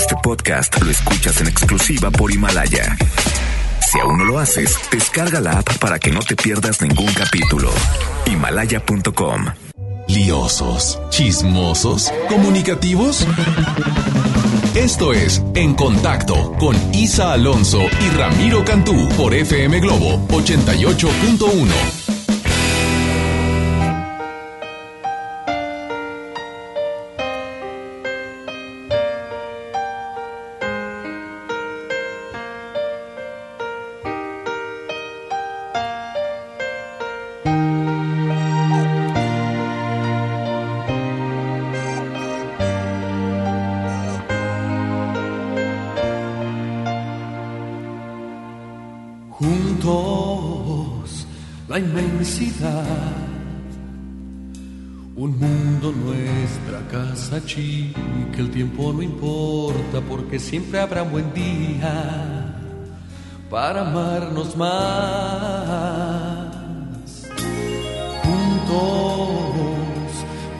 Este podcast lo escuchas en exclusiva por Himalaya. Si aún no lo haces, descarga la app para que no te pierdas ningún capítulo. Himalaya.com. Liosos, chismosos, comunicativos. Esto es En Contacto con Isa Alonso y Ramiro Cantú por FM Globo 88.1. porque siempre habrá un buen día para amarnos más. Juntos,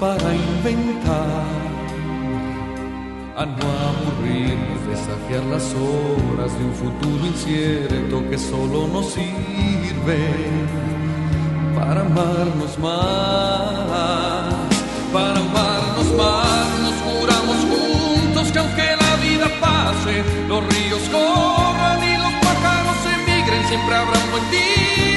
para inventar a no aburrirnos, desafiar las horas de un futuro incierto que solo nos sirve para amarnos más, para amarnos los ríos corran y los pájaros emigren, siempre habrá un buen día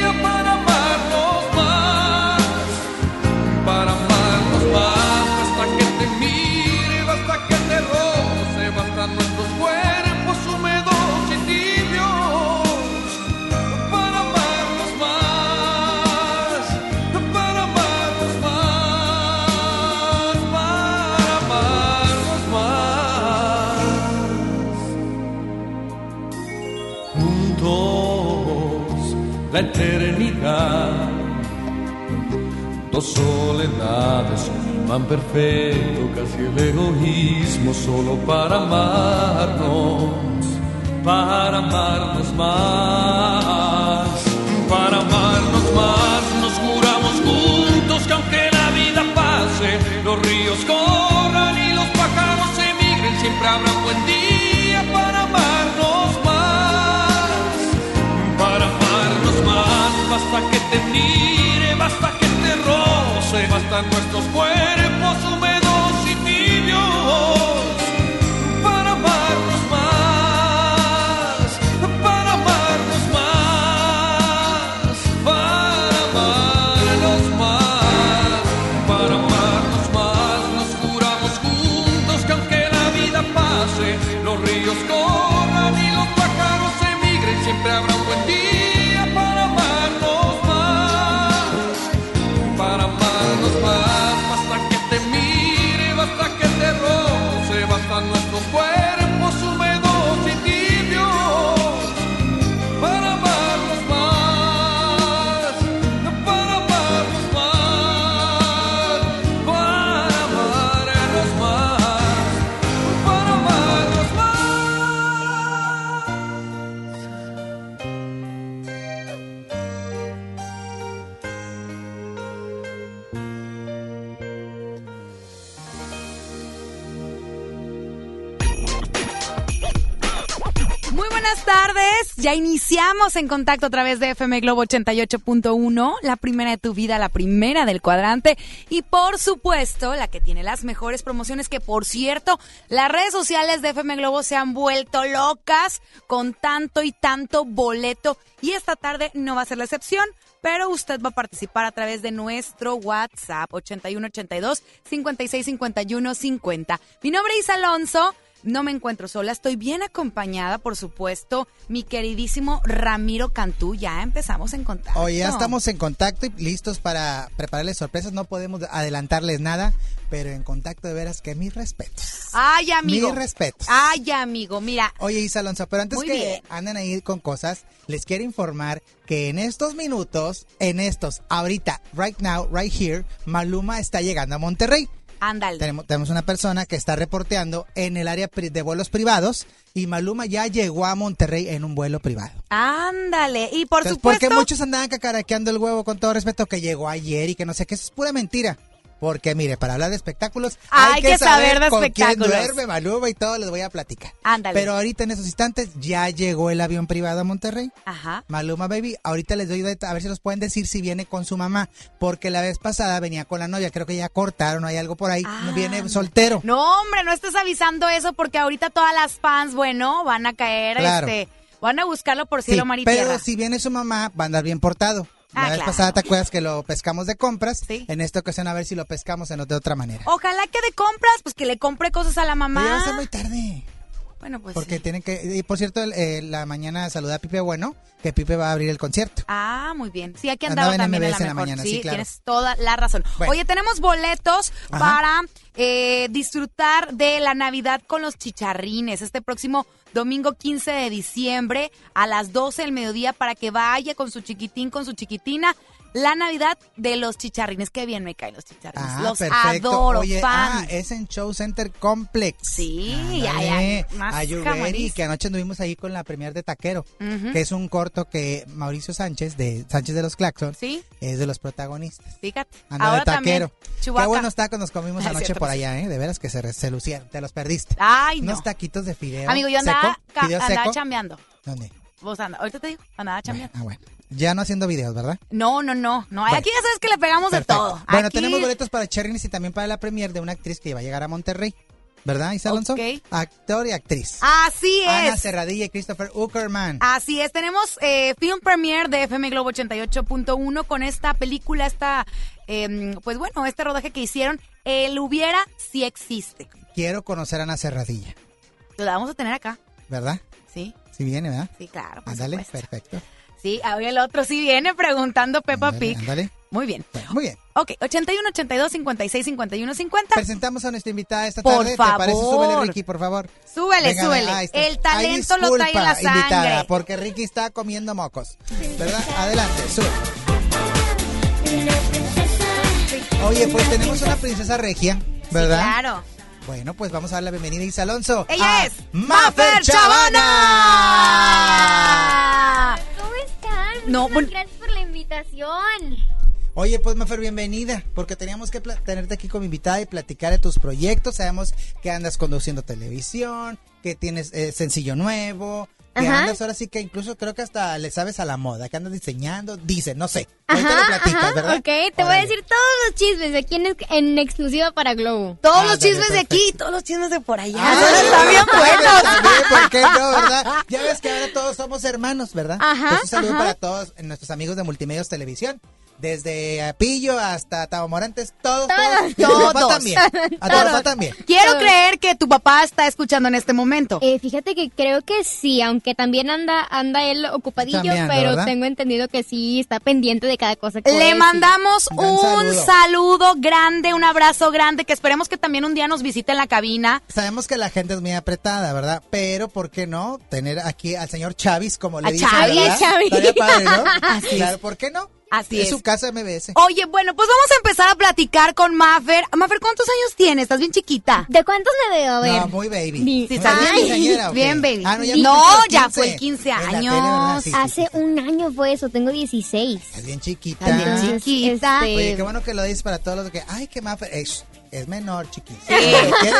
solo para amarnos, para amarnos más, para amarnos más. Nos juramos juntos que aunque la vida pase, los ríos corran y los pájaros emigren, siempre habrá un buen día para amarnos más para amarnos más. Basta que te mire, basta que te roce, bastan nuestros Ya iniciamos en contacto a través de FM Globo 88.1, la primera de tu vida, la primera del cuadrante y por supuesto la que tiene las mejores promociones que por cierto, las redes sociales de FM Globo se han vuelto locas con tanto y tanto boleto y esta tarde no va a ser la excepción. Pero usted va a participar a través de nuestro WhatsApp 8182 5651 50. Mi nombre es Alonso. No me encuentro sola, estoy bien acompañada, por supuesto, mi queridísimo Ramiro Cantú. Ya empezamos en contacto. Oye, ya estamos en contacto y listos para prepararles sorpresas. No podemos adelantarles nada, pero en contacto de veras que mis respetos. Ay, amigo. Mis respetos. Ay, amigo, mira. Oye, Isa Alonso, pero antes Muy que bien. anden ahí con cosas, les quiero informar que en estos minutos, en estos, ahorita, right now, right here, Maluma está llegando a Monterrey. Ándale. Tenemos, tenemos una persona que está reporteando en el área de vuelos privados y Maluma ya llegó a Monterrey en un vuelo privado. Ándale. Y por Entonces, supuesto. Porque muchos andaban cacaraqueando el huevo con todo respeto que llegó ayer y que no sé qué, eso es pura mentira. Porque mire, para hablar de espectáculos Hay que saber de con quién espectáculos. duerme Maluma y todo les voy a platicar. Ándale. Pero ahorita en esos instantes ya llegó el avión privado a Monterrey. Ajá. Maluma Baby, ahorita les doy a ver si nos pueden decir si viene con su mamá, porque la vez pasada venía con la novia, creo que ya cortaron, hay algo por ahí, Ah. viene soltero. No, hombre, no estés avisando eso porque ahorita todas las fans, bueno, van a caer, Claro. este, van a buscarlo por Sí, cielo, y pero si viene su mamá, va a andar bien portado. La Ah, vez claro. pasada te acuerdas que lo pescamos de compras. Sí. En esta ocasión a ver si lo pescamos en, de otra manera. Ojalá que de compras, pues que le compre cosas a la mamá. ya va a ser muy tarde. Bueno, pues. Porque sí. tienen que. Y por cierto, el- eh, la mañana saluda a Pipe Bueno, que Pipe va a abrir el concierto. Ah, muy bien. Sí, aquí Andaba andaba en también en la, MBS en la mañana, sí, sí, claro. tienes toda la razón. Bueno. Oye, tenemos boletos Ajá. para eh, disfrutar de la Navidad con los chicharrines este próximo domingo 15 de diciembre a las 12 del mediodía para que vaya con su chiquitín, con su chiquitina. La Navidad de los chicharrines. Qué bien me caen los chicharrines. Ah, los perfecto. adoro, Oye, fan. ah, es en Show Center Complex. Sí, Ándale. ya, ya, más que anoche anduvimos ahí con la premier de Taquero, que es un corto que Mauricio Sánchez, de Sánchez de los Claxon, Sí, es de los protagonistas. fíjate. Anda Ahora de taquero. también. Qué buenos tacos nos comimos anoche cierto, por sí. allá, ¿eh? De veras que se, se lucieron. Te los perdiste. Ay, no. Unos taquitos de fideo. Amigo, yo andaba, seco, ca- fideo andaba seco. chambeando. ¿Dónde? Vos anda, ahorita te digo, andaba chambeando. Ah, bueno. Ya no haciendo videos, ¿verdad? No, no, no, no. Bueno. Aquí ya sabes que le pegamos Perfecto. de todo. Bueno, Aquí- tenemos boletos para Cherrinis y también para la premier de una actriz que va a llegar a Monterrey. ¿Verdad, Isa Alonso? Ok. Actor y actriz. Así Ana es. Serradilla y Christopher Uckerman. Así es, tenemos eh, film premiere de FM Globo 88.1 con esta película, esta, em, pues bueno, este rodaje que hicieron, El Hubiera sí existe. Quiero conocer a Ana Serradilla, Lo vamos a tener acá, ¿verdad? ¿sí? Si viene, ¿verdad? Sí, claro, Ándale, perfecto. Sí, ahora el otro sí viene preguntando Peppa Pig. ándale. Muy bien. Muy bien. Ok, 81, 82, 56, 51, 50. Presentamos a nuestra invitada esta Por tarde. ¿Te parece? favor. Súbele, Ricky, por favor. Súbele, Venga, súbele. está. El talento Ay, lo trae en la disculpa, invitada, sangre. porque Ricky está comiendo mocos. ¿Verdad? Adelante, sube. Oye, pues tenemos una princesa regia, ¿verdad? Sí, claro. Bueno, pues vamos a dar la bienvenida a Isa Alonso. Ella a es Mafer Chavana. Gracias por la invitación. Oye, pues Mafer, bienvenida, porque teníamos que tenerte aquí como invitada y platicar de tus proyectos. Sabemos que andas conduciendo televisión, que tienes eh, sencillo nuevo, que Ajá. andas ahora sí que incluso creo que hasta le sabes a la moda, que andas diseñando, dice, no sé. Ahorita lo platicas, ajá, ¿verdad? Ok, te voy a Órale. decir todos los chismes aquí en, ex- en exclusiva para Globo. Todos Ah, los dale, chismes de aquí, todos los chismes de por allá. Ah, Eso está bien bueno, ¿por qué no, verdad? Ya ves que ahora todos somos hermanos, ¿verdad? Ajá, Pues un saludo ajá. para todos nuestros amigos de Multimedios Televisión. Desde Apillo hasta Tavo Morantes, todos, todos. A tu papá Todos. también. A tu papá Todos. también. Quiero Todos. creer que tu papá está escuchando en este momento. Eh, fíjate que creo que sí, aunque también anda anda él ocupadillo, pero ¿verdad? tengo entendido que sí está pendiente de cada cosa que Le mandamos Un saludo. saludo grande, un abrazo grande, que esperemos que también un día nos visite en la cabina. Sabemos que la gente es muy apretada, ¿verdad? Pero, ¿por qué no? Tener aquí al señor Chavis, como le A dicen, Chavis. Chavis. Estaría padre, ¿no? Así es. Claro, ¿por qué no? Así es. su casa MBS. Oye, bueno, pues vamos a empezar a platicar con Maffer. Maffer, ¿cuántos años tienes? Estás bien chiquita. ¿De cuántos me veo? A ver. No, muy baby. Sí, Muy está bien, bien. Bien, baby. Ah, no, ya, No, ya 15. fue el 15 En la tele, años. ¿verdad? Sí, sí, Hace sí. un año fue eso, tengo 16. Es bien chiquita. Está bien Entonces, chiquita. este, Oye, qué bueno que lo dices para todos los que, ay, qué es, es menor, chiquis. Quiere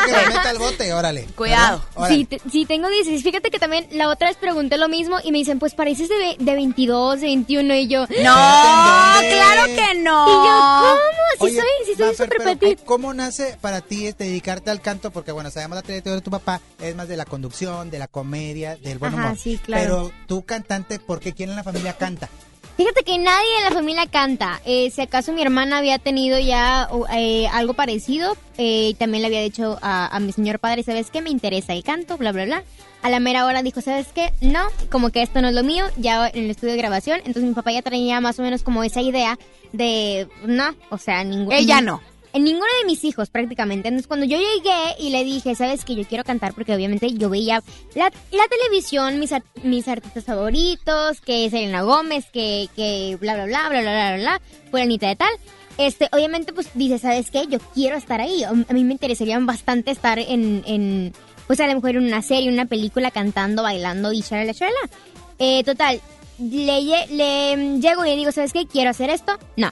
que me meta al bote, órale. Cuidado. Órale. Sí, te- sí, tengo 16. Fíjate que también la otra vez pregunté lo mismo y me dicen, pues pareces de, de 22, de 21 y yo... No, claro que no. Y yo, ¿cómo? Sí Oye, soy, sí soy súper petit. ¿Cómo nace para ti este, dedicarte al canto? Porque, bueno, sabemos la trayectoria de tu papá, es más de la conducción, de la comedia, del buen Ajá, humor. sí, claro. Pero tú cantante, ¿por qué quién en la familia canta? Fíjate que nadie en la familia canta. Eh, si acaso mi hermana había tenido ya eh, algo parecido, eh, también le había dicho a, a mi señor padre, ¿sabes qué? Me interesa el canto, bla, bla, bla. A la mera hora dijo, ¿sabes qué? No, como que esto no es lo mío, ya en el estudio de grabación. Entonces mi papá ya traía más o menos como esa idea de, no, o sea, ningún... Ella no en ninguno de mis hijos prácticamente. Entonces cuando yo llegué y le dije, sabes que yo quiero cantar porque obviamente yo veía la, televisión, mis, art mis artistas favoritos, que Selena Gómez, que, que bla, bla, bla, bla, bla, bla, bla, fulanita de tal. Este, obviamente pues dice, ¿sabes qué? Yo quiero estar ahí. A mí me interesaría bastante estar en, en pues a lo mejor en una serie, una película, cantando, bailando y charla, charla. Eh, total, le, le, llego y le digo, ¿sabes qué? Quiero hacer esto. No,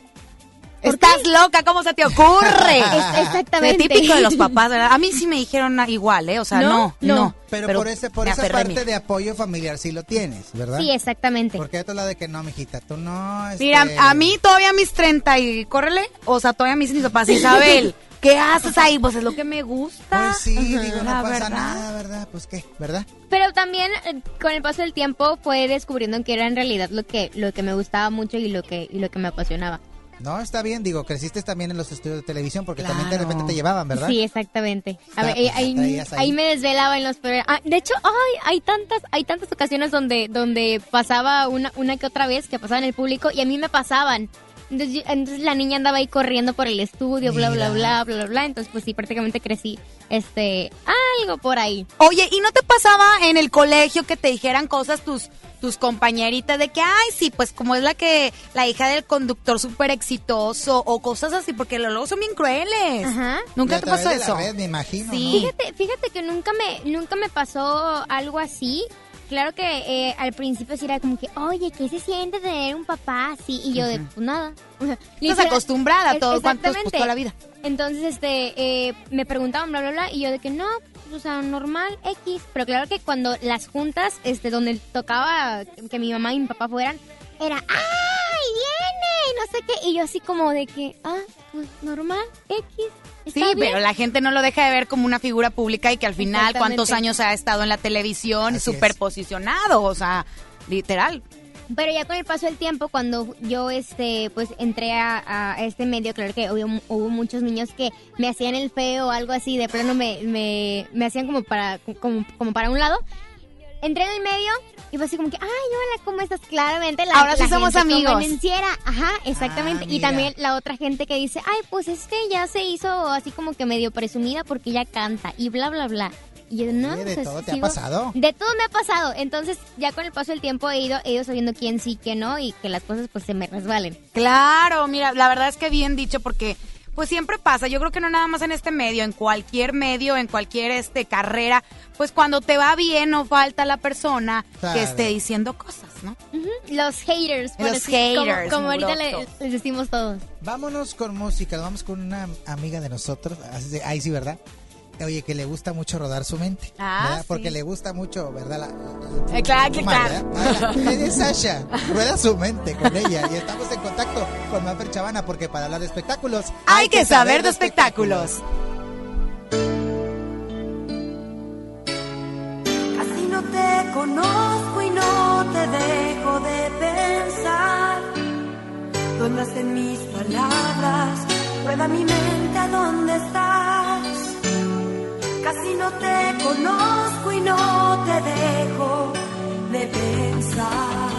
Estás loca, ¿cómo se te ocurre? Es- exactamente. Es típico de los papás, ¿verdad? A mí sí me dijeron igual, ¿eh? O sea, no, No, no. no. Pero, por ese, por esa parte de apoyo familiar sí lo tienes, ¿verdad? Sí, exactamente. Porque otro lado de que no, mijita, tú no. este, Mira, a mí todavía mis 30 y córrele, o sea, todavía dicen mis papás, Isabel, ¿qué haces ahí? Pues es lo que me gusta. Pues sí, digo, no la pasa verdad. nada, ¿verdad? Pues qué, ¿verdad? Pero también eh, con el paso del tiempo fue descubriendo que era en realidad lo que lo que me gustaba mucho y lo que y lo que me apasionaba. No, está bien, digo, creciste también en los estudios de televisión porque también de repente te llevaban, ¿verdad? Sí, exactamente. A ver, eh, ahí. ahí me desvelaba en los programas. Ah, de hecho, ay, hay tantas hay tantas ocasiones donde donde pasaba una una que otra vez que pasaba en el público y a mí me pasaban. Entonces, yo- entonces la niña andaba ahí corriendo por el estudio, bla bla bla bla bla bla. Entonces pues sí, prácticamente crecí este algo por ahí. Oye, ¿y no te pasaba en el colegio que te dijeran cosas tus tus compañeritas de que, ay, sí, pues como es la que, la hija del conductor súper exitoso o cosas así, porque luego son bien crueles. Ajá. ¿Nunca te pasó de la eso? red, me imagino, Sí. ¿no? Fíjate, fíjate que nunca me, nunca me pasó algo así. Claro que eh, al principio sí era como que, oye, ¿qué se siente tener un papá así? Y yo de, pues nada. Estás literal- acostumbrada a todo, cuántos, pues, toda la vida. Entonces, este, eh, me preguntaban, bla, bla, bla, y yo de que no, pues, o sea, normal, X. Pero claro que cuando las juntas, este, donde tocaba que mi mamá y mi papá fueran, era, ¡ay, viene! Y no sé qué. Y yo así como de que, ah, pues normal, X. Sí, está bien". pero la gente no lo deja de ver como una figura pública y que al final cuántos años ha estado en la televisión Así es. súper posicionado, o sea, literal. Pero ya con el paso del tiempo, cuando yo este pues entré a, a este medio, claro que hubo, hubo muchos niños que me hacían el feo o algo así, de plano me, me, me hacían como para, como, como para un lado. Entré en el medio y fue así como que, ay, hola, ¿cómo estás? Claramente la Ahora sí la somos gente amigos. Ajá, exactamente. Ah, y mira. también la otra gente que dice, ay, pues es que ya se hizo así como que medio presumida porque ella canta y bla, bla, bla. Y yo, no, Oye, de pues, todo te ha pasado. de todo me ha pasado. Entonces, ya con el paso del tiempo he ido, he ido sabiendo quién sí, quién no y que las cosas pues se me resbalen. Claro, mira, la verdad es que bien dicho porque pues siempre pasa, yo creo que no nada más en este medio, en cualquier medio, en cualquier este carrera, pues cuando te va bien no falta la persona Claro. que esté diciendo cosas, ¿no? Los haters. por Los haters, Como, ahorita le- les decimos todos. Vámonos con música, vamos con una amiga de nosotros, ahí sí, ¿verdad? Oye, que le gusta mucho rodar su mente, Ah, ¿verdad? sí. Porque le gusta mucho, ¿verdad? La, la- Eh, claro, fumar, claro. ¿verdad? Ah, Es Sasha, rueda su mente con ella y estamos en contacto con Mafer Chavana porque para hablar de espectáculos Hay que saber de espectáculos. Casi no te conozco y no te dejo de pensar. ¿Dónde en mis palabras? Rueda mi mente a dónde estás. Casi no te conozco y no te dejo de pensar.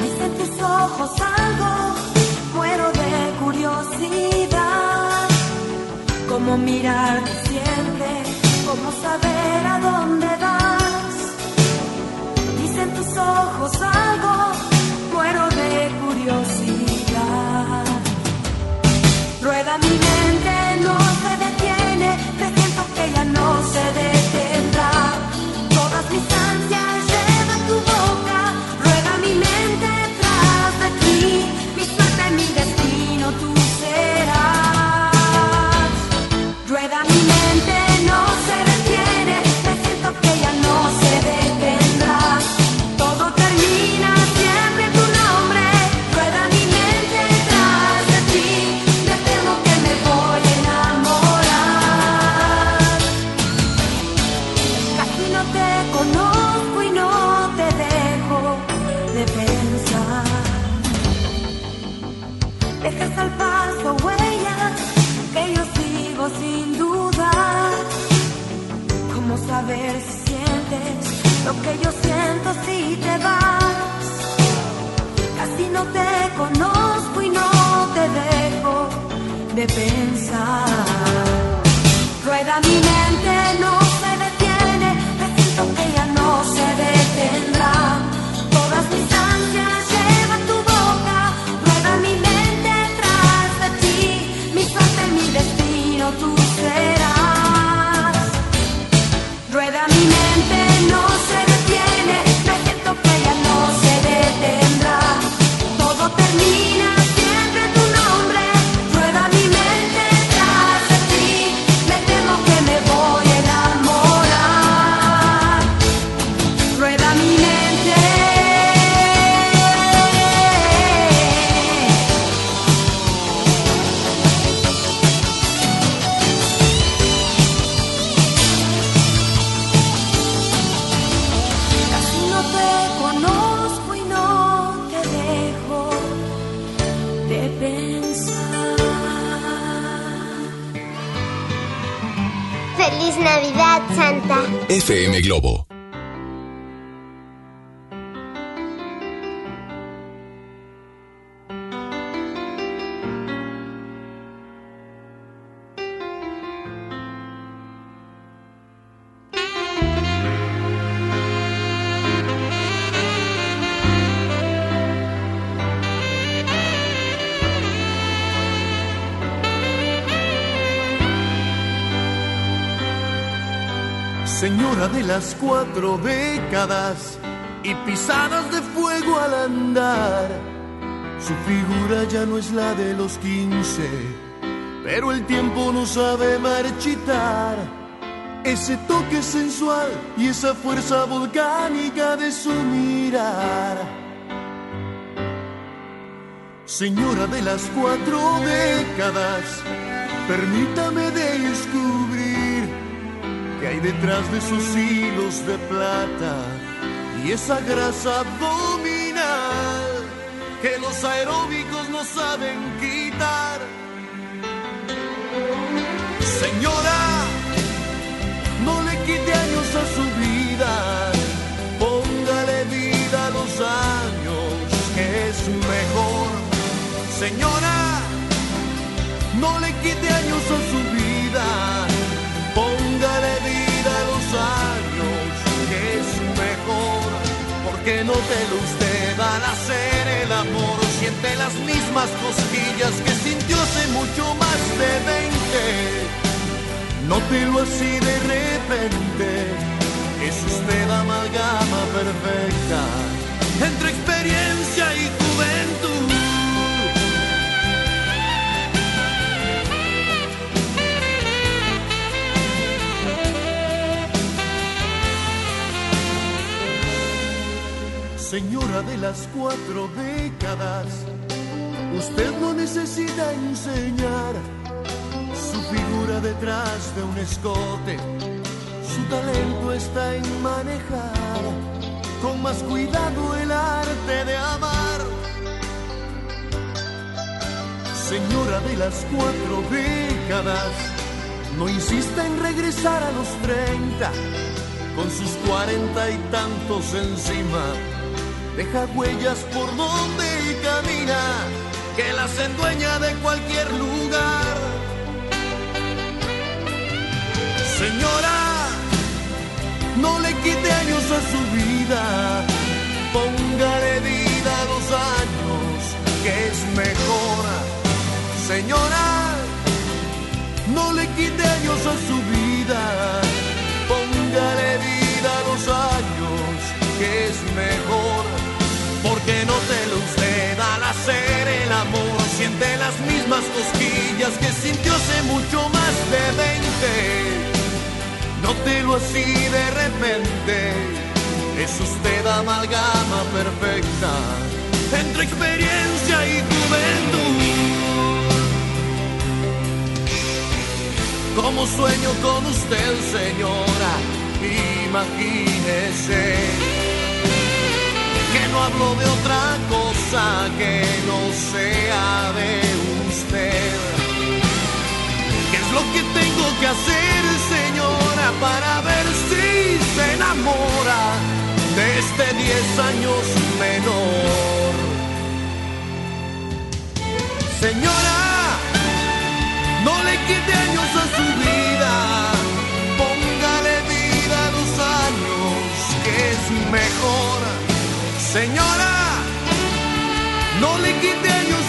Viste en tus ojos algo, muero de curiosidad. Cómo mirar te siente, cómo saber a dónde vas. Dice en tus ojos algo, muero de curiosidad. Rueda mi Globo. De las cuatro décadas y pisadas de fuego al andar. Su figura ya no es la de los quince, pero el tiempo no sabe marchitar. Ese toque sensual y esa fuerza volcánica de su mirar. Señora de las cuatro décadas, permítame descubrir que hay detrás de sus hilos de plata y esa grasa abdominal que los aeróbicos no saben quitar. Señora, no le quite años a su vida, póngale vida a los años, que es mejor. Señora, no le quite años al hacer el amor, siente las mismas cosquillas que sintió hace mucho más de 20. Nótelo así de repente, es usted amalgama perfecta entre experiencia y Señora de las cuatro décadas, usted no necesita enseñar su figura detrás de un escote. Su talento está en manejar con más cuidado el arte de amar. Señora de las cuatro décadas, no insista en regresar a los treinta, con sus cuarenta y tantos encima. Deja huellas por donde camina, que las endueña de cualquier lugar. Señora, no le quite años a su vida, póngale vida a los años, que es mejor. Señora, no le quite años a su vida, mismas cosquillas que sintió hace mucho más de 20. Nótelo así de repente, es usted amalgama perfecta entre experiencia y juventud. Como sueño con usted, señora, imagínese que no hablo de otra cosa que no sea de ¿Qué es lo que tengo que hacer, señora, para ver si se enamora de este 10 años menor? Señora, no le quite años a su vida, póngale vida a los años, que es mejor. Señora, no le quite años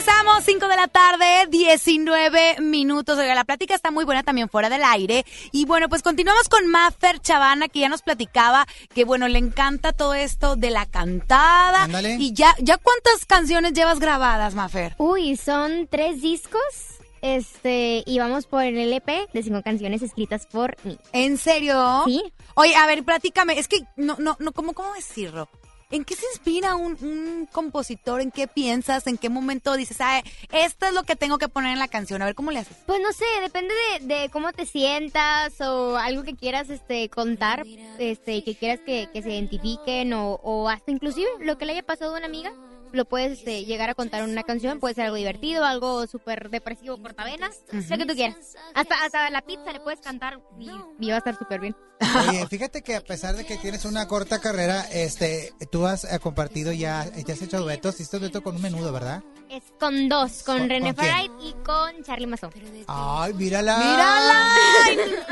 Regresamos, 5 de la tarde, 19 minutos. Oiga, la plática está muy buena también fuera del aire. Y bueno, pues continuamos con Maffer Chavana, que ya nos platicaba que, bueno, le encanta todo esto de la cantada. Ándale. Y ya, ¿ya cuántas canciones llevas grabadas, Maffer? Uy, son tres discos. Este, y vamos por el LP de cinco canciones escritas por mí. ¿En serio? Sí. Oye, a ver, platícame. Es que, no, no, no, ¿cómo, cómo decirlo? ¿En qué se inspira un, un compositor? ¿En qué piensas? ¿En qué momento dices, ah, esto es lo que tengo que poner en la canción? A ver, ¿cómo le haces? Pues no sé, depende de, de cómo te sientas o algo que quieras este contar, este que quieras que, que se identifiquen o, o hasta inclusive lo que le haya pasado a una amiga. Lo puedes este, llegar a contar en una canción, puede ser algo divertido, algo súper depresivo, cortavenas, lo que tú quieras. Hasta, hasta la pizza le puedes cantar y, y va a estar súper bien. Oye, fíjate que a pesar de que tienes una corta carrera, este, tú has eh, compartido ya, te has hecho duetos, hiciste dueto con un menudo, ¿verdad? Es con dos, con ¿Con- René? Farid y con Charlie Mazón. Ay, mírala. ¡Mírala!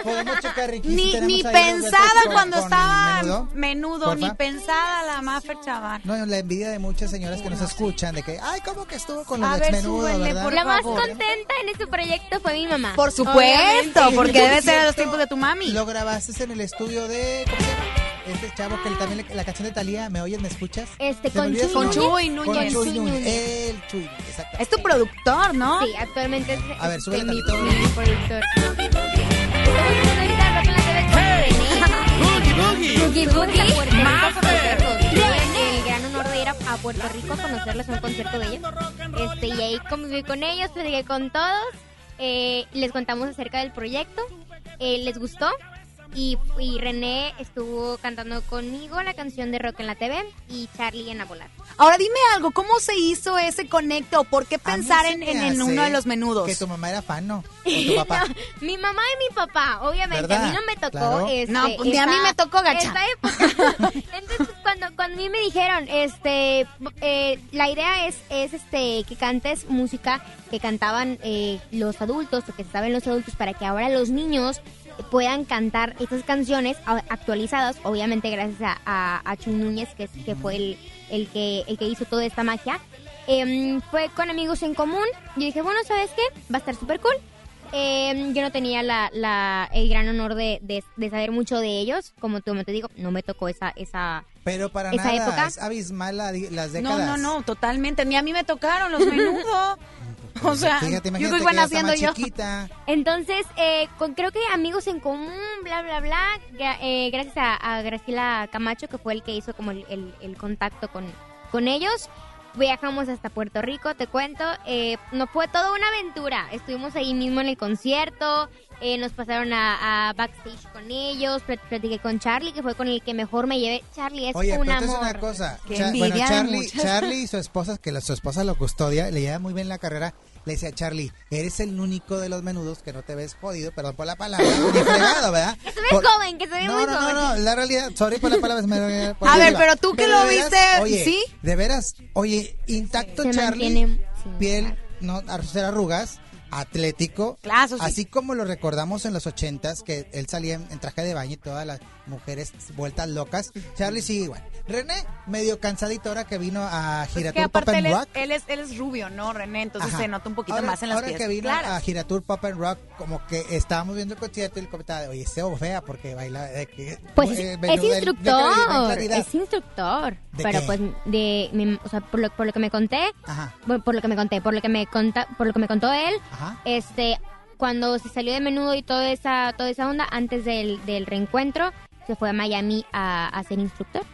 Podemos checar, Ni, ni pensada con- cuando con estaba menudo. menudo, ni pensada la Maffer Chavana. No, la envidia de muchas señoras que nos escuchan de que, ay, ¿cómo que estuvo con los A ex ver, menudo, súbenle, verdad? por La más favor. contenta en este proyecto fue mi mamá. Por supuesto, Obviamente. porque debe ser a los tiempos de tu mami. Lo grabaste en el estudio de, ¿cómo se llama? Este chavo que también la canción de Talía, ¿me oyes, me escuchas? Este, ¿Se me con Chuy su nombre? Núñez. Con Chuy Con Chuy Chuy Núñez. El Chuy, exacto. Es tu productor, ¿no? Sí, actualmente es A ver, súbele mi, productor. Con René. Boogie Boogie. Honor de ir a, a Puerto Rico a conocerles un concierto de ellos. Este, y ahí conviví con ellos, platiqué con todos. eh, les contamos acerca del proyecto. eh, les gustó. Y, y René estuvo cantando conmigo la canción de Rock en la TV y Charlie en A Volar. Ahora dime algo, ¿cómo se hizo ese conecto? ¿Por qué pensar en, en- uno de los menudos? Que tu mamá era fan, ¿no? O tu papá. No, mi mamá y mi papá, obviamente. ¿Verdad? A mí no me tocó. Claro. Este, No, pues, ni a mí me tocó, gacha. Entonces, cuando, cuando a mí me dijeron, este, eh, la idea es, es este, que cantes música que cantaban eh, los adultos o que saben los adultos para que ahora los niños puedan cantar estas canciones actualizadas, obviamente gracias a, a, a Chuy Núñez, que, que fue el, el, que, el que hizo toda esta magia. Em, fue con amigos en común. Yo dije, bueno, ¿sabes qué? Va a estar súper cool. Em, yo no tenía la, la- el gran honor de, de- de saber mucho de ellos. Como tú me te digo, no me tocó esa... esa Pero para Esa nada, época. es abismal la las No, décadas. no, no, totalmente. Ni a mí me tocaron los menudos. o sea, Fíjate, yo que haciendo yo. chiquita. Entonces, eh, con, creo que amigos en común, bla, bla, bla. eh, gracias a, a Graciela Camacho, que fue el que hizo como el, el- el contacto con, con ellos. Viajamos hasta Puerto Rico, te cuento. Eh, nos fue toda una aventura. Estuvimos ahí mismo en el concierto. Eh, nos pasaron a, a backstage con ellos. plat- Platiqué con Charlie, que fue con el que mejor me llevé. Charlie es Oye, un pero amor. una cosa. Bueno, Charlie. Charlie y su esposa, que la, su esposa lo custodia, le lleva muy bien la carrera. Le decía, Charlie, eres el único de los menudos que no te ves jodido, perdón por la palabra, ni fregado, ¿verdad? Que se ve Por- joven, que se ve no, muy no, joven. no, no, la realidad, sorry por la palabra. me- por A ver, pero tú que lo viste, oye, ¿sí? De veras, oye, intacto Se Charlie, mantiene piel, no, a ser arrugas, atlético, Claro, sí. así como lo recordamos en los ochentas, que él salía en, en traje de baño y todas las mujeres vueltas locas. Charlie sí, igual. René, medio cansadito ahora que vino a Pues Giratur Pop aparte él and es, Rock. él, es, él es rubio, ¿no, René? Entonces Ajá. se nota un poquito ahora, más en las Ahora piezas que vino claras. a Giratur Pop and Rock, como que estábamos viendo el concierto y el comentaba, de, oye, se fea porque baila. De que, Pues eh, es, instructor, es instructor. ¿De pero qué? pues de, mi- o sea, por lo, por lo que me conté, Ajá, bueno, por lo que me conté, por lo que me conta, por lo que me contó él, ajá. Este, cuando se salió de menudo y toda esa, toda esa onda, antes del, del reencuentro, se fue a Miami a, a ser instructor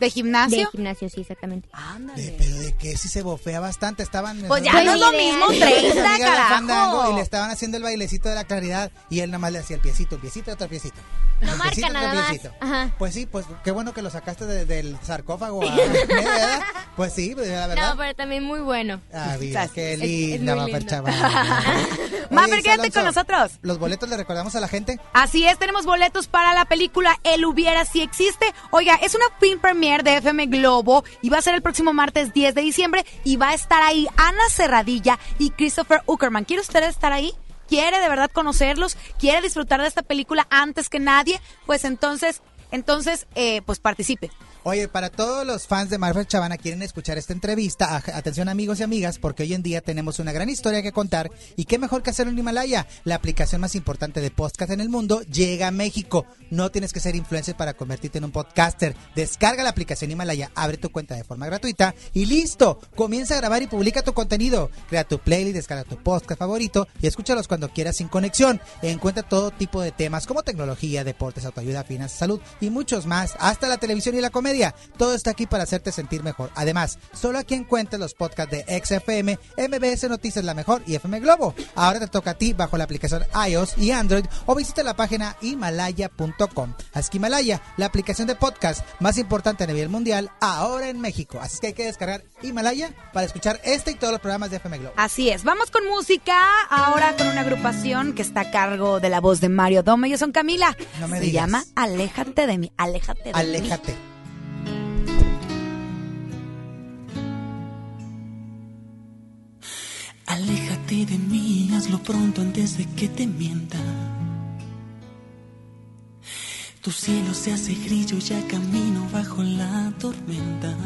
¿De de gimnasio? gimnasio, sí, exactamente. De- Ándale. pero de que si se bofea bastante, estaban... Pues ya no es lo mismo, Sus 30, Sus amigas del fandango, carajo. y le estaban haciendo el bailecito de la claridad y él nada más le hacía el piecito, el piecito, otro piecito. No El marca piecito, otro nada más. Ajá. Pues sí, pues qué bueno que lo sacaste de- del sarcófago. a- ¿verdad? Pues sí, pues, la verdad. No, pero también muy bueno. Ah, mira, Es- qué es linda, Mafer. Chaval. Mafer, quédate con nosotros. Los boletos le recordamos a la gente. Así es, tenemos boletos para la película El Hubiera Si Existe. Oiga, es una film premiere de FM Globo y va a ser el próximo martes 10 de diciembre y va a estar ahí Ana Serradilla y Christopher Uckerman. ¿Quiere usted estar ahí? ¿Quiere de verdad conocerlos? ¿Quiere disfrutar de esta película antes que nadie? Pues entonces Entonces, eh, pues participe. Oye, para todos los fans de Marvel Chavana quieren escuchar esta entrevista, atención amigos y amigas, porque hoy en día tenemos una gran historia que contar y qué mejor que hacerlo en Himalaya, la aplicación más importante de podcast en el mundo, llega a México. No tienes que ser influencer para convertirte en un podcaster. Descarga la aplicación Himalaya, abre tu cuenta de forma gratuita y listo. Comienza a grabar y publica tu contenido. Crea tu playlist, descarga tu podcast favorito y escúchalos cuando quieras sin conexión. Encuentra todo tipo de temas como tecnología, deportes, autoayuda, finanzas, salud y muchos más, hasta la televisión y la comedia. Todo está aquí para hacerte sentir mejor. Además, solo aquí encuentras los podcasts de XFM, MBS Noticias La Mejor y FM Globo. Ahora te toca a ti bajo la aplicación iOS y Android o visita la página himalaya.com. Así que Himalaya, la aplicación de podcast más importante a nivel mundial, ahora en México. Así que hay que descargar Himalaya para escuchar este y todos los programas de FM Globo. Así es, vamos con música, ahora con una agrupación que está a cargo de la voz de Mario Dome. Ellos son Camila. No me Se digas. llama Aléjate de mí, aléjate de mí. Aléjate. Aléjate de mí, hazlo pronto antes de que te mienta. Tu cielo se hace grillo, ya camino bajo la tormenta.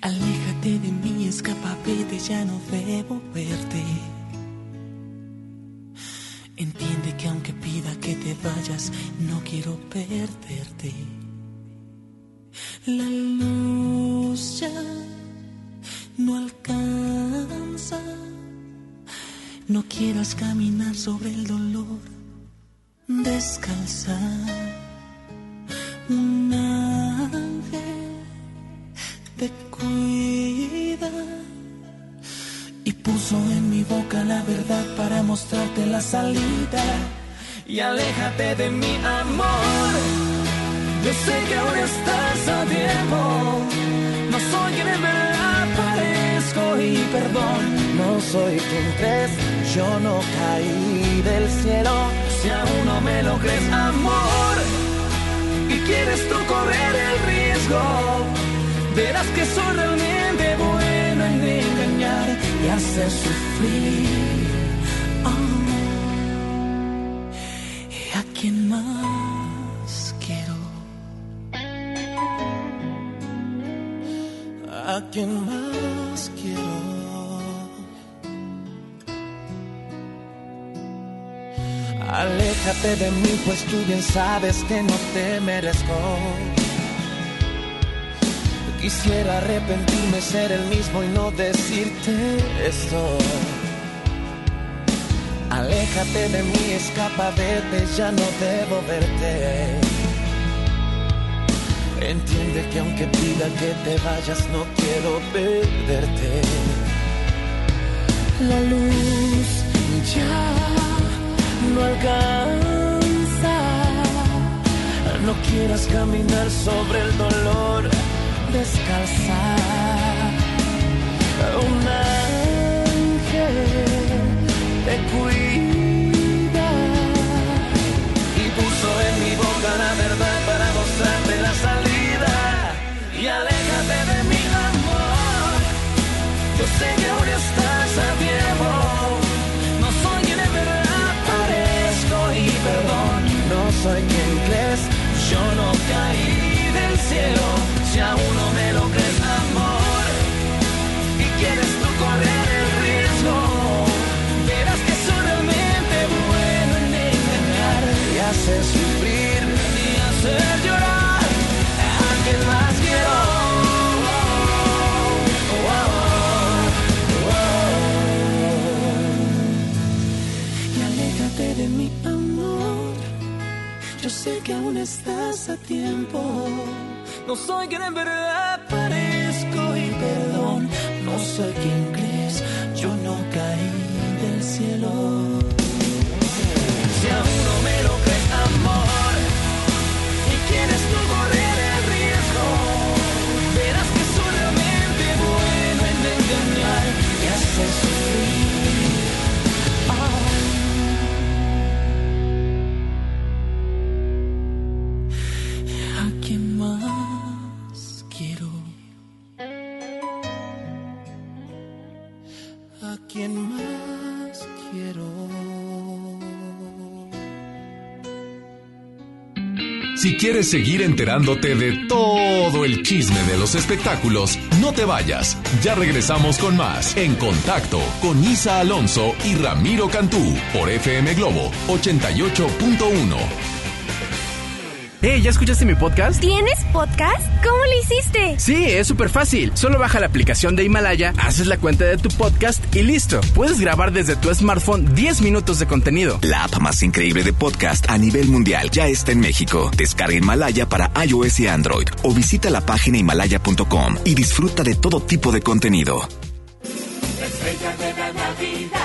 Aléjate de mí, escapa, vete, ya no debo verte. Entiende que aunque pida que te vayas, no quiero perderte. La luz ya no alcanza. No quieras caminar sobre el dolor descalza. Un ángel te cuida y puso en mi boca la verdad para mostrarte la salida. Y aléjate de mi amor. Yo sé que aún estás a tiempo. No soy quien y perdón. No soy quien crees, yo no caí del cielo. Si aún no me lo crees, amor, y quieres tú correr el riesgo, verás que soy realmente bueno en engañar y hacer sufrir. Ah, ¿Y a quién más quiero? ¿A quién más Aléjate de mí, pues tú bien sabes que no te merezco. Quisiera arrepentirme, ser el mismo y no decirte esto. Aléjate de mí, escapa, vete, ya no debo verte. Entiende que aunque pida que te vayas, no quiero perderte. La luz ya no alcanza. No quieras caminar sobre el dolor descalza. Estás a tiempo. No soy quien en verdad parezco y perdón. No soy quien crees. Yo no caí del cielo. Si aún no me lo crees, amor, y quieres tú correr el riesgo, verás que soy realmente bueno en engañar y hacer seguir enterándote de todo el chisme de los espectáculos, no te vayas. Ya regresamos con más En Contacto con Isa Alonso y Ramiro Cantú por FM Globo 88.1. Hey, ¿ya escuchaste mi podcast? ¿Tienes podcast? ¿Cómo lo hiciste? Sí, es súper fácil. Solo baja la aplicación de Himalaya, haces la cuenta de tu podcast y listo. Puedes grabar desde tu smartphone 10 minutos de contenido. La app más increíble de podcast a nivel mundial ya está en México. Descarga Himalaya para iOS y Android o visita la página himalaya.com y disfruta de todo tipo de contenido. La estrella de la Navidad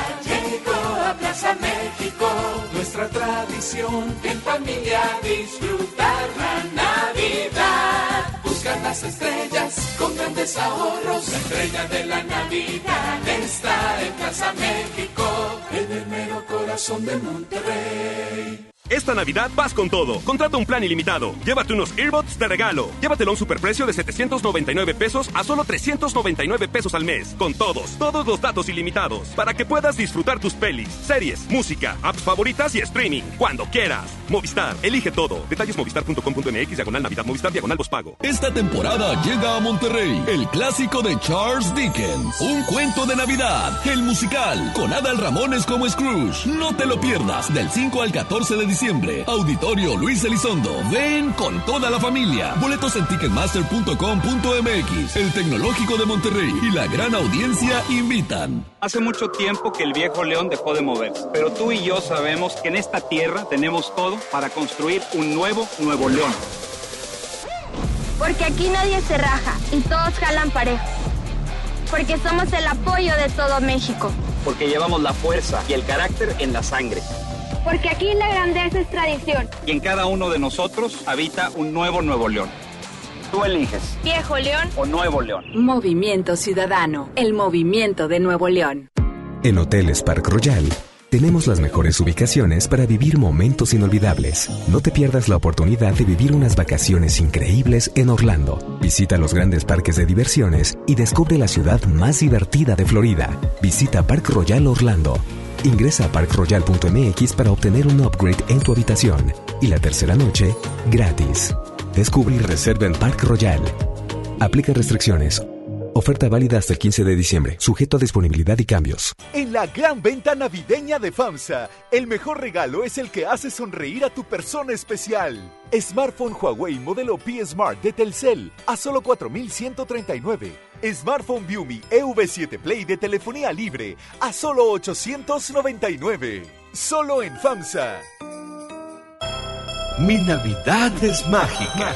Plaza México. Nuestra tradición en familia disfrutar la Navidad. Buscar las estrellas con grandes ahorros. La estrella de la Navidad está en Plaza México, en el mero corazón de Monterrey. Esta Navidad vas con todo. Contrata un plan ilimitado. Llévate unos earbuds de regalo. Llévatelo a un superprecio de 799 pesos a solo 399 pesos al mes. Con todos, todos los datos ilimitados. Para que puedas disfrutar tus pelis, series, música, apps favoritas y streaming. Cuando quieras. Movistar, elige todo. Detalles movistar.com.mx, diagonal Navidad, Movistar, diagonal pago. Esta temporada llega a Monterrey el clásico de Charles Dickens, Un cuento de Navidad, el musical, con Adal Ramones como Scrooge. No te lo pierdas del 5 al 14 de diciembre. Auditorio Luis Elizondo. Ven con toda la familia. Boletos en ticketmaster.com.mx. El Tecnológico de Monterrey y la gran audiencia invitan. Hace mucho tiempo que el viejo león dejó de moverse, pero tú y yo sabemos que en esta tierra tenemos todo para construir un nuevo Nuevo León. Porque aquí nadie se raja y todos jalan parejo. Porque somos el apoyo de todo México. Porque llevamos la fuerza y el carácter en la sangre. Porque aquí la grandeza es tradición. Y en cada uno de nosotros habita un nuevo Nuevo León. Tú eliges. Viejo León o Nuevo León. Movimiento Ciudadano, el movimiento de Nuevo León. En Hoteles Park Royal tenemos las mejores ubicaciones para vivir momentos inolvidables. No te pierdas la oportunidad de vivir unas vacaciones increíbles en Orlando. Visita los grandes parques de diversiones y descubre la ciudad más divertida de Florida. Visita Park Royal Orlando. Ingresa a parkroyal.mx para obtener un upgrade en tu habitación y la tercera noche gratis. Descubre y reserva en Park Royal. Aplica restricciones. Oferta válida hasta el 15 de diciembre, sujeto a disponibilidad y cambios. En la gran venta navideña de FAMSA, el mejor regalo es el que hace sonreír a tu persona especial. Smartphone Huawei modelo P Smart de Telcel a solo 4.139. Smartphone Viumi EV7 Play de telefonía libre a solo 899. Solo en FAMSA. Mi Navidad es mágica.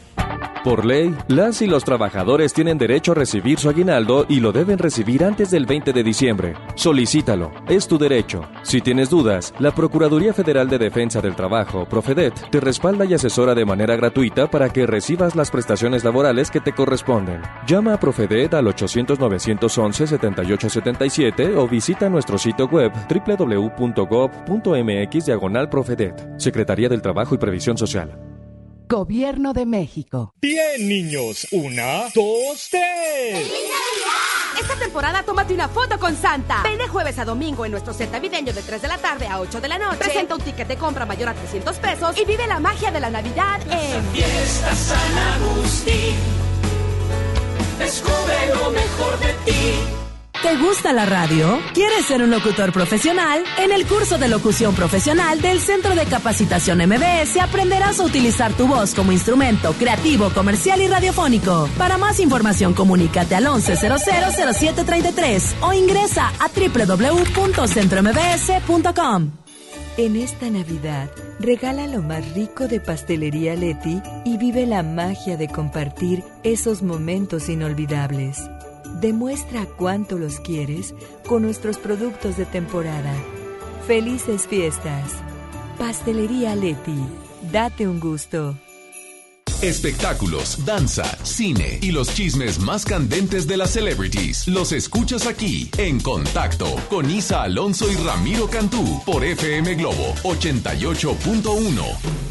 Por ley, las y los trabajadores tienen derecho a recibir su aguinaldo y lo deben recibir antes del 20 de diciembre. Solicítalo, es tu derecho. Si tienes dudas, la Procuraduría Federal de Defensa del Trabajo, Profedet, te respalda y asesora de manera gratuita para que recibas las prestaciones laborales que te corresponden. Llama a Profedet al 800-911-7877 o visita nuestro sitio web www.gov.mx diagonal Profedet, Secretaría del Trabajo y Previsión Social. Gobierno de México. Bien, niños. Una, dos, tres. Esta temporada tómate una foto con Santa. Ven de jueves a domingo en nuestro set navideño de 3 de la tarde a 8 de la noche. Presenta un ticket de compra mayor a 300 pesos y vive la magia de la Navidad en Fiesta San Agustín. Descubre lo mejor de ti. ¿Te gusta la radio? ¿Quieres ser un locutor profesional? En el curso de locución profesional del Centro de Capacitación MBS aprenderás a utilizar tu voz como instrumento creativo, comercial y radiofónico. Para más información, comunícate al 11000733 o ingresa a www.centrombs.com. En esta Navidad, regala lo más rico de Pastelería Leti y vive la magia de compartir esos momentos inolvidables. Demuestra cuánto los quieres con nuestros productos de temporada. Felices fiestas. Pastelería Leti. Date un gusto. Espectáculos, danza, cine y los chismes más candentes de las celebrities. Los escuchas aquí en Contacto con Isa Alonso y Ramiro Cantú por FM Globo 88.1.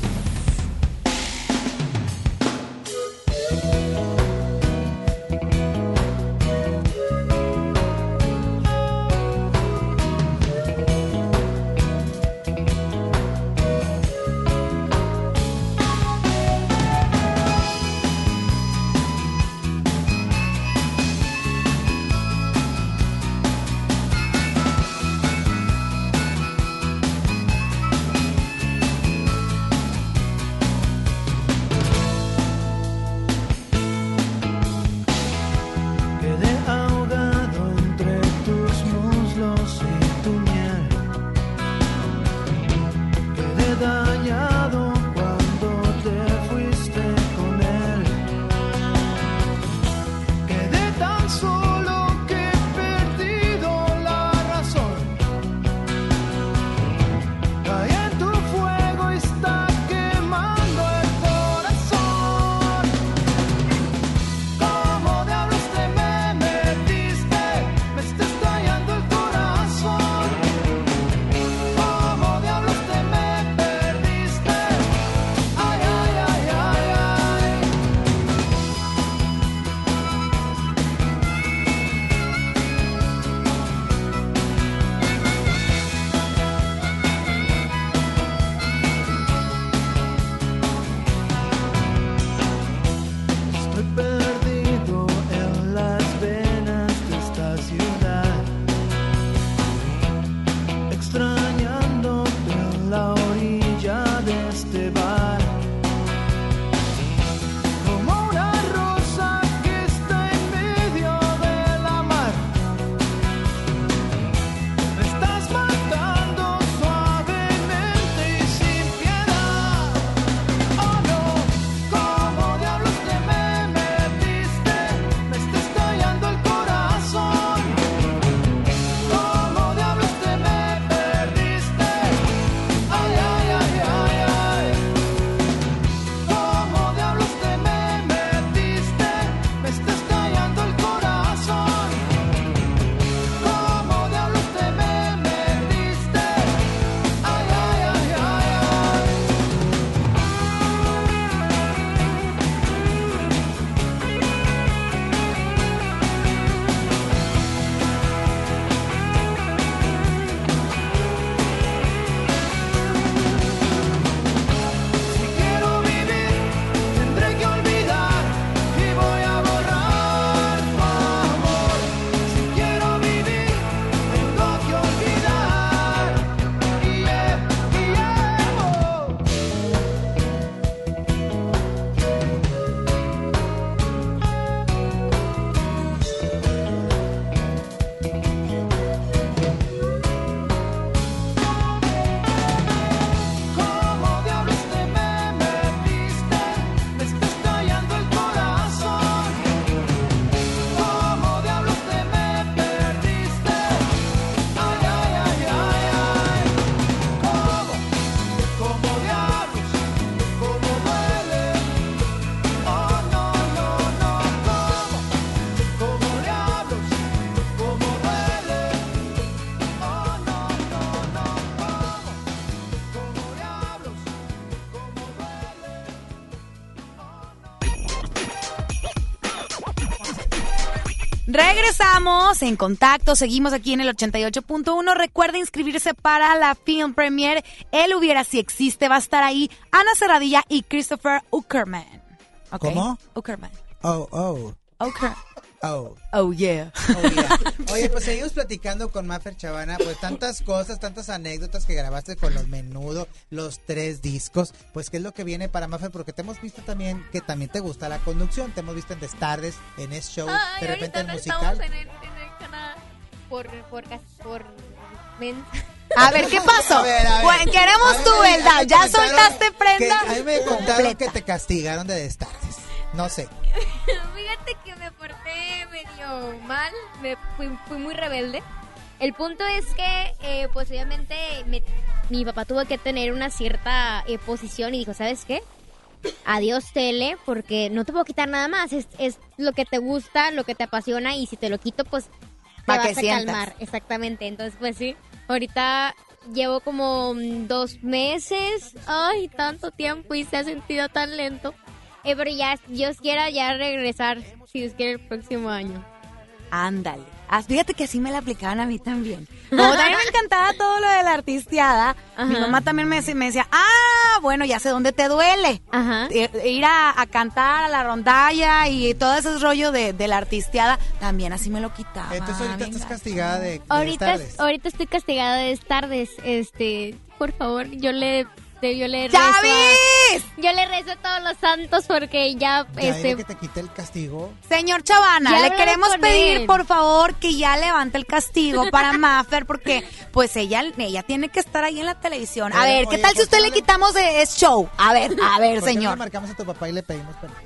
Regresamos en contacto, seguimos aquí en el 88.1. Recuerda inscribirse para la Film Premiere. Él hubiera si existe, va a estar ahí Ana Serradilla y Christopher Uckerman. ¿Cómo? Uckerman. Oh, oh. Ucker. Oh. Oh, yeah. Oye, pues seguimos platicando con Maffer Chavana, pues tantas cosas, tantas anécdotas que grabaste con los menudo, los tres discos, pues qué es lo que viene para Maffer, porque te hemos visto también que también te gusta la conducción, te hemos visto en Destardes, en ese show, Ay, de repente ahorita el no musical. estamos en el, en el canal por, por, por, men- A ver, ¿qué pasó? A ver, a ver. Bueno, queremos tu verdad. ¿Ya soltaste que- prenda? a mí me contaron que te castigaron de Destardes. No sé. Fíjate que me porté medio mal, me fui, fui muy rebelde. El punto es que, eh, pues obviamente, me- mi papá tuvo que tener una cierta eh, posición y dijo, ¿sabes qué? Adiós tele, porque no te puedo quitar nada más. Es, es lo que te gusta, lo que te apasiona y si te lo quito, pues te Pa' vas que a sientas. calmar. Exactamente. Entonces, pues sí, ahorita llevo como dos meses. Ay, tanto tiempo y se ha sentido tan lento. Eh, pero ya, Dios quiera ya regresar, si Dios quiere, el próximo año. Ándale. Ah, fíjate que así me la aplicaban a mí también. Como también me encantaba todo lo de la artisteada, mi Ajá. mamá también me, decía- me decía, ah, bueno, ya sé dónde te duele. Eh, Ir a, a cantar a la rondalla y todo ese rollo de, de la artisteada, también así me lo quitaba. Entonces ahorita estás castigada de, de Ahorita, ahorita estoy castigada de tardes. Este, por favor, yo le, de- yo le ¡Ya rezo a- vis! yo le rezo a todos los santos porque ya, Ya este, que te quite el castigo. Señor Chavana, Ya le queremos pedir, él. por favor, que ya levante el castigo para Maffer, porque pues ella, ella tiene que estar ahí en la televisión. A Oye, ver, ¿qué oye, tal si ¿por usted le quitamos de es show? A ver, a ver, ¿Por qué no señor. le marcamos a tu papá y le pedimos permiso?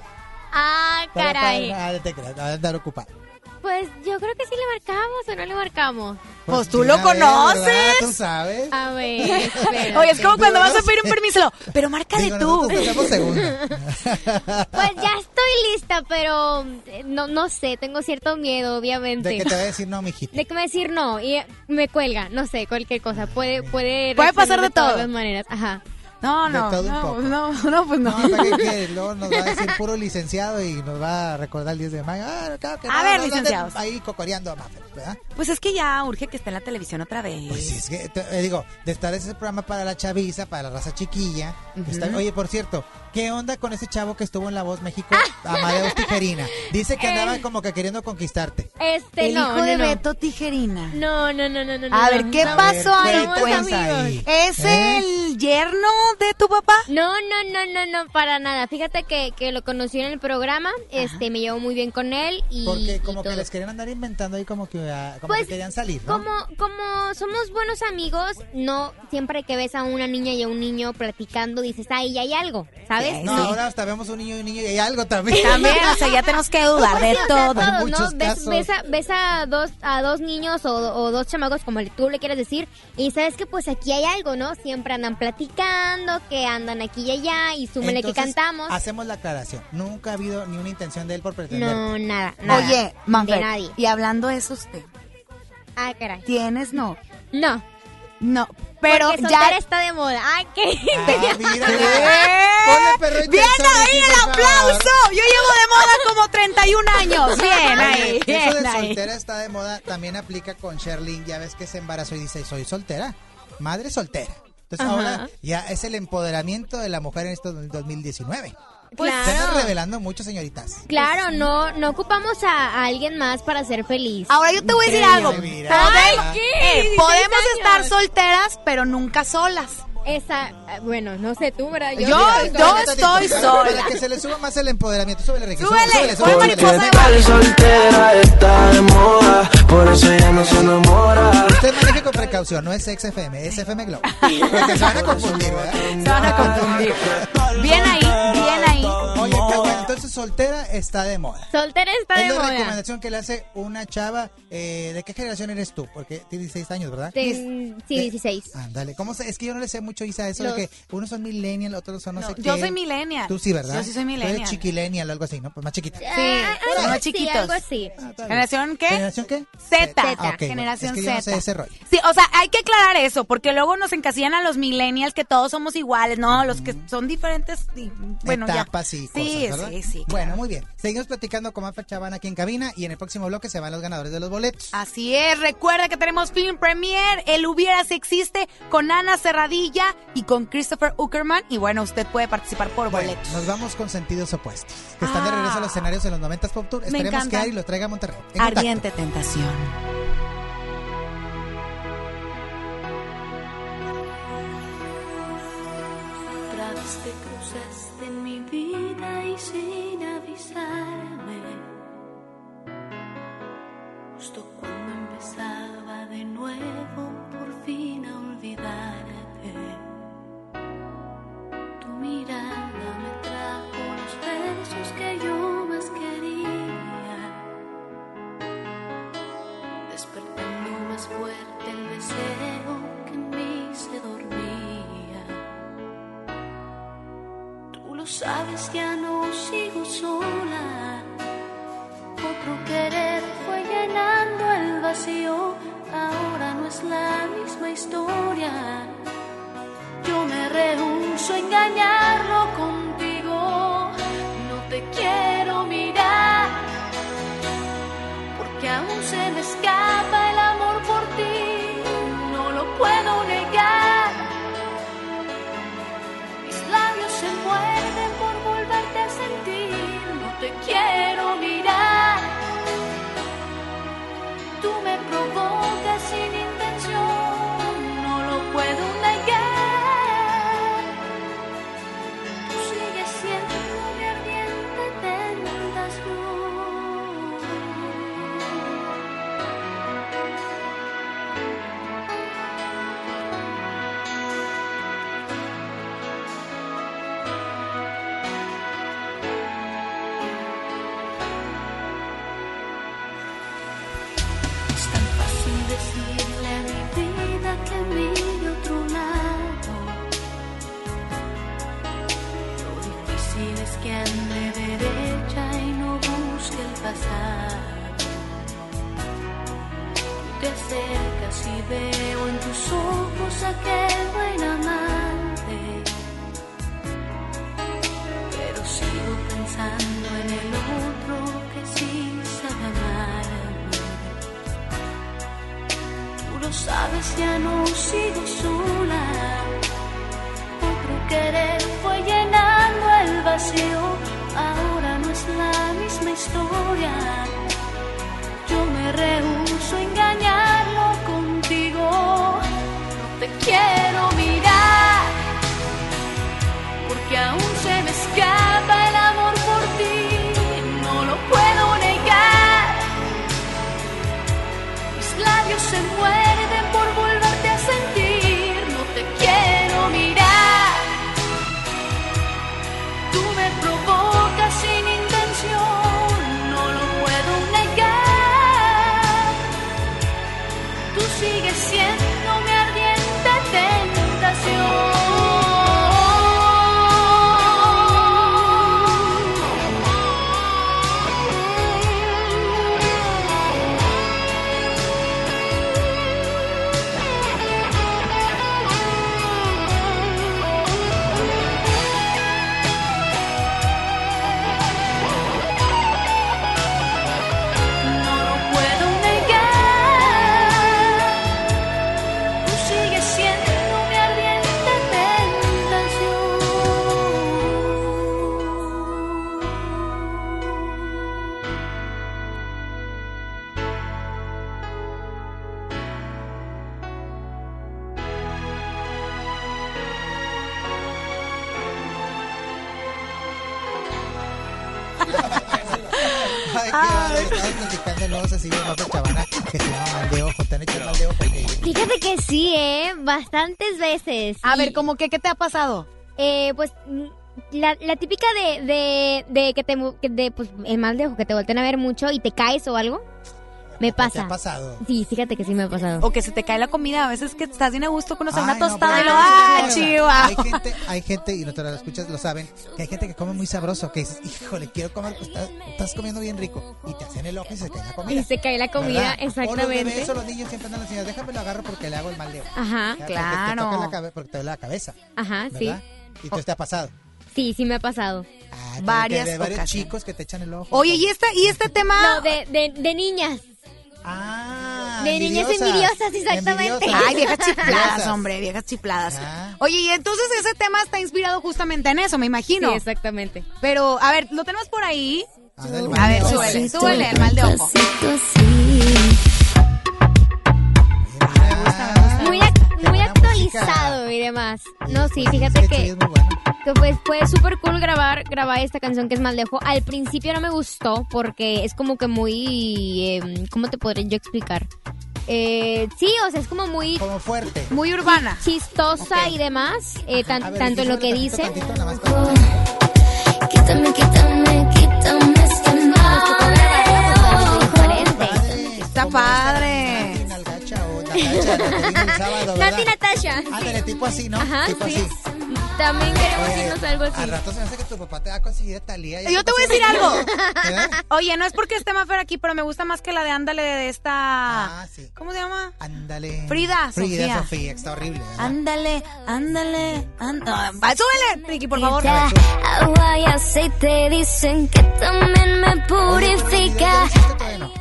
ah, Para- caray. para- ah, te creas, a andar ocupado. Pues yo creo que sí le marcamos o no le marcamos. Pues tú sí, lo conoces. ¿verdad? Tú sabes. A ver, espérate. Oye, es como cuando vas a pedir un permiso, pero márcale Digo, tú. Pues ya estoy lista, pero eh, no, no sé, tengo cierto miedo, obviamente. De que te va a decir no, mijita. De que me va a decir no y me cuelga, no sé, cualquier cosa. Puede, puede, Puede pasar de todas todo. las maneras. Ajá. No, no, no, no, no, pues no. No, ¿para qué quiere? Luego nos va a decir puro licenciado y nos va a recordar el 10 de mayo. Ah, claro que A no, ver, no, no, licenciados. Ahí cocoreando a Maffer, ¿verdad? Pues es que ya urge que esté en la televisión otra vez. Pues es que, te- eh, digo, de estar ese programa para la chaviza, para la raza chiquilla. Está- oye, por cierto, ¿qué onda con ese chavo que estuvo en La Voz México? Ah. Amadeus Tijerina. Dice que andaba Eh. como que queriendo conquistarte. Este, el no, hijo no, de no. Beto Tijerina. No, no, no, no, no. A no, ver. ¿qué No, pasó ahí? amigos. Cuenta. ahí. ¿Es ¿Eh? el yerno de tu papá? No, no, no, no, no, para nada. Fíjate que, que lo conocí en el programa, este, me llevo muy bien con él y... Porque y como que todo. les querían andar inventando ahí como que, ah, como Pues, que querían salir, ¿no? Como, como somos buenos amigos, no siempre que ves a una niña y a un niño platicando dices, ay, hay algo, ¿sabes? No, ahora hasta vemos un niño y un niño y hay algo también. También, o sea, ya tenemos que dudar de Sí, o sea, todo. todos, muchos ¿no? Ves, casos. ves a, ves a dos a dos niños o, o dos chamacos como tú le quieres decir y sabes que pues aquí hay algo, ¿no? Siempre andan platicando, que andan aquí y allá y súmele que cantamos. Hacemos la aclaración. Nunca ha habido ni una intención de él por pretender. No, nada, nada. Oye, de Manfred, nadie. y hablando de esos temas, Ah, caray. ¿tienes no? No. No, pero porque ya... está de moda. Ay, ¿qué? Ah, mira, ¿Qué? Ponle ¡Bien ahí el aplauso! Yo llevo de moda como 31 años. Bien ahí, Eso de ahí. soltera está de moda, también aplica con Sherlyn. Ya ves que se embarazó y dice, soy soltera. Madre soltera. Entonces Ajá. ahora ya es el empoderamiento de la mujer en este 2019. Se Claro. están revelando mucho, señoritas. Claro, no, no ocupamos a, a alguien más para ser feliz. Ahora yo te voy a decir algo. mira. Podemos, ¿qué? eh, 16 podemos estar solteras, pero nunca solas. Esa, eh, bueno, no sé tú, ¿verdad? Yo- yo espérate estoy sola. Para que se le suba más el empoderamiento. Súbele, Ricky. Súbele, súbele, súbele, de súbele. Guadalupe. soltera está de moda, por eso ya no se enamora. Usted maneje con precaución, no es XFM, es FM Globo. Porque se van a confundir, ¿verdad? Se van a confundir. Bien ahí, Entonces, soltera está de moda. Soltera está Es de la moda. recomendación que le hace una chava. eh, ¿De qué generación eres tú? Porque tienes 16 años, ¿verdad? De- sí, 16. Ándale, ¿cómo se? Es que yo no le sé mucho, Isa, eso Los- de que unos son millennial, otros son no, No, sé qué. yo soy millennial. Tú sí, ¿verdad? Yo sí soy Tú millennial. eres chiquilenial o algo así, ¿no? Pues más chiquita. Sí, Ah, algo más chiquitos. algo así. Ah. ¿Generación qué? ¿Generación qué? Z. Ah, ok, bueno, Generación es que yo no sé Z. ese rollo. Sí, o sea, hay que aclarar eso, porque luego nos encasillan a los millennials que todos somos iguales, ¿no? Los que son diferentes, y, bueno, Etapas ya. y sí, cosas, ¿verdad? sí, sí. Bueno, muy bien. Seguimos platicando con Mafer Chavana aquí en cabina y en el próximo bloque se van los ganadores de los boletos. Así es, recuerda que tenemos Film Premiere, El Hubiera si existe, con Ana Cerradilla y con Christopher Uckerman. Y bueno, usted puede participar por Bueno, boletos. nos vamos con sentidos opuestos. Que están de Ah. regreso a los escenarios en los 90s Pop Tour. Esperemos que Ari los traiga a Monterrey. En contacto. Ardiente tentación. Sin avisarme. Justo cuando empezaba de nuevo por fin a olvidarte. Tu mirada me trajo los besos que yo más quería. Despertando más fuerte el deseo que en mí se dormía. Tú lo sabes, ya no sigo sola. Otro querer fue llenando el vacío. Ahora no es la misma historia. Yo me rehuso a engañarlo acercas veo en tus ojos aquel buen amante. Pero sigo pensando en el otro que sí sabe amarme. Tú lo sabes, ya no sigo sola. Otro querer fue llenando el vacío. Ahora no es la misma historia. No Fíjate que sí, ¿eh? Bastantes veces. A Y, ver, ¿cómo que qué te ha pasado? eh, pues la, la típica de, de, de que te de, pues el mal de ojo, que te volteen a ver mucho y te caes o algo. Me ¿Te ha pasa. pasado? Sí, fíjate que sí me ha pasado. O que se te cae la comida. A veces que estás bien a gusto con una tostada y lo, ¡ah, chiva! Hay gente, hay gente, y no te lo escuchas, lo saben, que hay gente que come muy sabroso, que dices, híjole, quiero comer, pues estás, estás comiendo bien rico. Y te hacen el ojo y se cae la comida. Y se cae la comida, ¿verdad? O los exactamente. bebés o los niños siempre andan así, déjame lo agarro porque le hago el mal de ojo. Ajá, ¿verdad? Porque te claro. toca la porque te duele la cabeza. Ajá, sí. Y entonces te ha pasado. Sí, sí me ha pasado. Ah, Varias de varios ocasiones. chicos que te echan el ojo. Oye, ¿y, esta, y este tema? No, de, de, de niñas. Ah, de niñas envidiosas, exactamente. envidiosas. Ay, viejas chifladas, hombre, viejas chifladas. Ah. Oye, y entonces ese tema está inspirado justamente en eso, me imagino. Sí, exactamente. Pero, a ver, lo tenemos por ahí. Ah, A ver, súbele, súbele el mal de ojo. Muy, ac- muy actualizado y demás. No, sí, fíjate que, que pues fue súper cool grabar, grabar esta canción que es Maldejo. Al principio no me gustó porque es como que muy... eh, ¿Cómo te podré yo explicar? Eh, sí, o sea, es como muy... Como fuerte. Muy urbana. Chistosa y demás, eh, tan- ver, tanto en lo que dice. tantito, más Quítame, quítame, quítame este Diferente. Está padre. Nati Natasha. Ándale, tipo así, ¿no? Ajá, tipo sí. así. También queremos Oye, irnos a algo así. Al rato se me hace que tu papá te va a conseguir a Talía. Yo te voy a decir algo. ¿Verdad? Oye, no es porque esté Mafer aquí, pero me gusta más que la de Ándale de esta... Ah, sí. ¿Cómo se llama? Ándale. Frida, Frida, Sofía. Sofía, está horrible. ¿verdad? Ándale, ándale, súbele, Ricky, por favor. Agua y aceite dicen que también me purifica.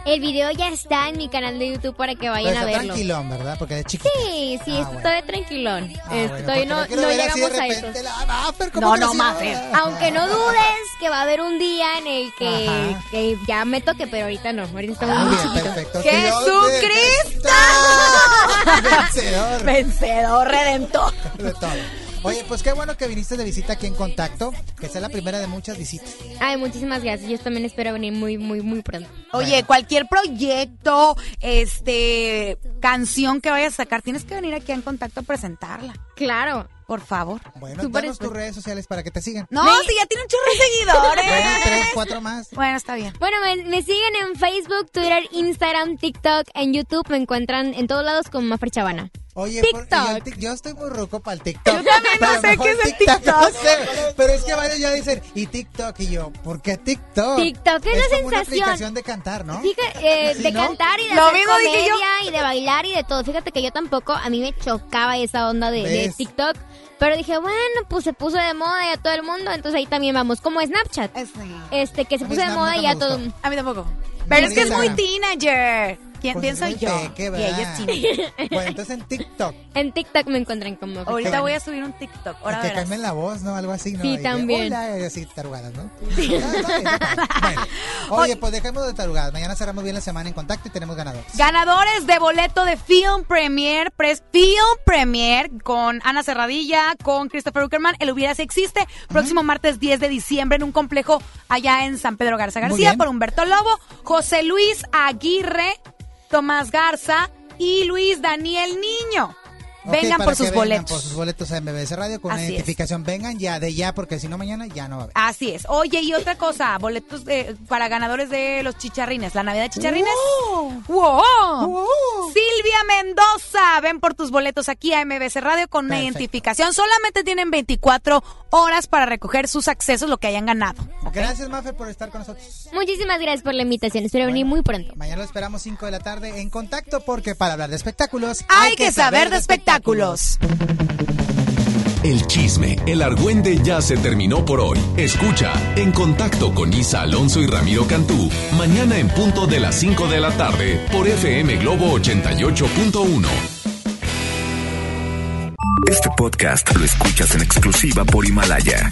El video ya está en mi canal de YouTube para que Pero vayan a está verlo. tranquilón, ¿verdad? Porque de chiquita. Sí, sí, Ah, está bueno. todavía tranquilón. Ah, bueno, porque no, no llegamos a eso. Ah, pero ¿cómo No, no, así? Mafer. Aunque no dudes que va a haber un día en el que, que ya me toque, pero ahorita no. Ahorita estamos Muy muy bien, chiquitos. perfecto. ¡Jesucristo! Vencedor. Vencedor, redentor. De todo. Oye, pues qué bueno que viniste de visita aquí en Contacto, que sea la primera de muchas visitas. Ay, muchísimas gracias. Yo también espero venir muy, muy, muy pronto. Oye, cualquier proyecto, este, canción que vayas a sacar, tienes que venir aquí en contacto a presentarla. Claro. Por favor. Bueno, danos tus redes sociales para que te sigan. No, si ya tiene un chorro de seguidores. Bueno, tres, cuatro más. Bueno, está bien. Bueno, me, me siguen en Facebook, Twitter, Instagram, TikTok, en YouTube. Me encuentran en todos lados como Mafra Chavana. Oye, por- yo, el TikTok. tic- yo estoy muy ruco para el TikTok. Yo también no Pero sé qué es el TikTok. sé. pero es que varios ya dicen, y TikTok, y yo, ¿por qué TikTok? TikTok es la como una sensación. aplicación de cantar, ¿no? Fíjate, eh, ¿Sí, de no? cantar y de Lo hacer mismo dije yo. comedia y de bailar y de todo. Fíjate que yo tampoco, a mí me chocaba esa onda de. TikTok. Pero dije, bueno, pues se puso de moda y a todo el mundo, entonces ahí también vamos. Como Snapchat. Este, que se A puso de moda y ya me todo. gustó. A mí tampoco. Pero es que es muy teenager. ¿Quién, Pues quién es soy muy yo? peque, y ¿verdad? ella es teenager. Bueno, entonces en TikTok. En TikTok me encuentran como. Ahorita voy a subir un TikTok. Ahora que verás. cambien la voz, ¿no? Algo así, ¿no? Sí, Y de, también. Hola, y así tarugadas, ¿no? Ah, está bien. Bueno, oye, pues dejemos de tarugadas. Mañana cerramos bien la semana en contacto y tenemos ganadores. Ganadores de boleto de Film Premier, Press Film Premier con Ana Cerradilla, con Christopher Uckerman. El Hubiera si existe. Próximo martes 10 de diciembre en un complejo allá en San Pedro Garza García por Humberto Lobo, José Luis Aguirre, Tomás Garza y Luis Daniel Niño. Vengan por sus vengan boletos. por sus boletos a MBS Radio con una es. identificación. Vengan ya de ya, porque si no mañana ya no va a haber. Así es. Oye, y otra cosa, boletos de- para ganadores de los chicharrines. La Navidad de Chicharrines. ¡Wow! Silvia Mendoza, ven por tus boletos aquí a MBC Radio con una identificación. Solamente tienen 24 horas para recoger sus accesos, lo que hayan ganado. Gracias, Mafe, por estar con nosotros. Muchísimas gracias por la invitación. Espero venir muy pronto. Mañana lo esperamos 5 de la tarde en contacto, porque para hablar de espectáculos Hay que saber de espectáculos. El chisme, el argüende ya se terminó por hoy. Escucha En Contacto con Isa Alonso y Ramiro Cantú, mañana en punto de las 5 de la tarde por FM Globo 88.1. Este podcast lo escuchas en exclusiva por Himalaya.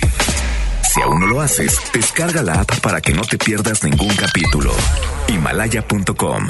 Si aún no lo haces, descarga la app para que no te pierdas ningún capítulo. Himalaya.com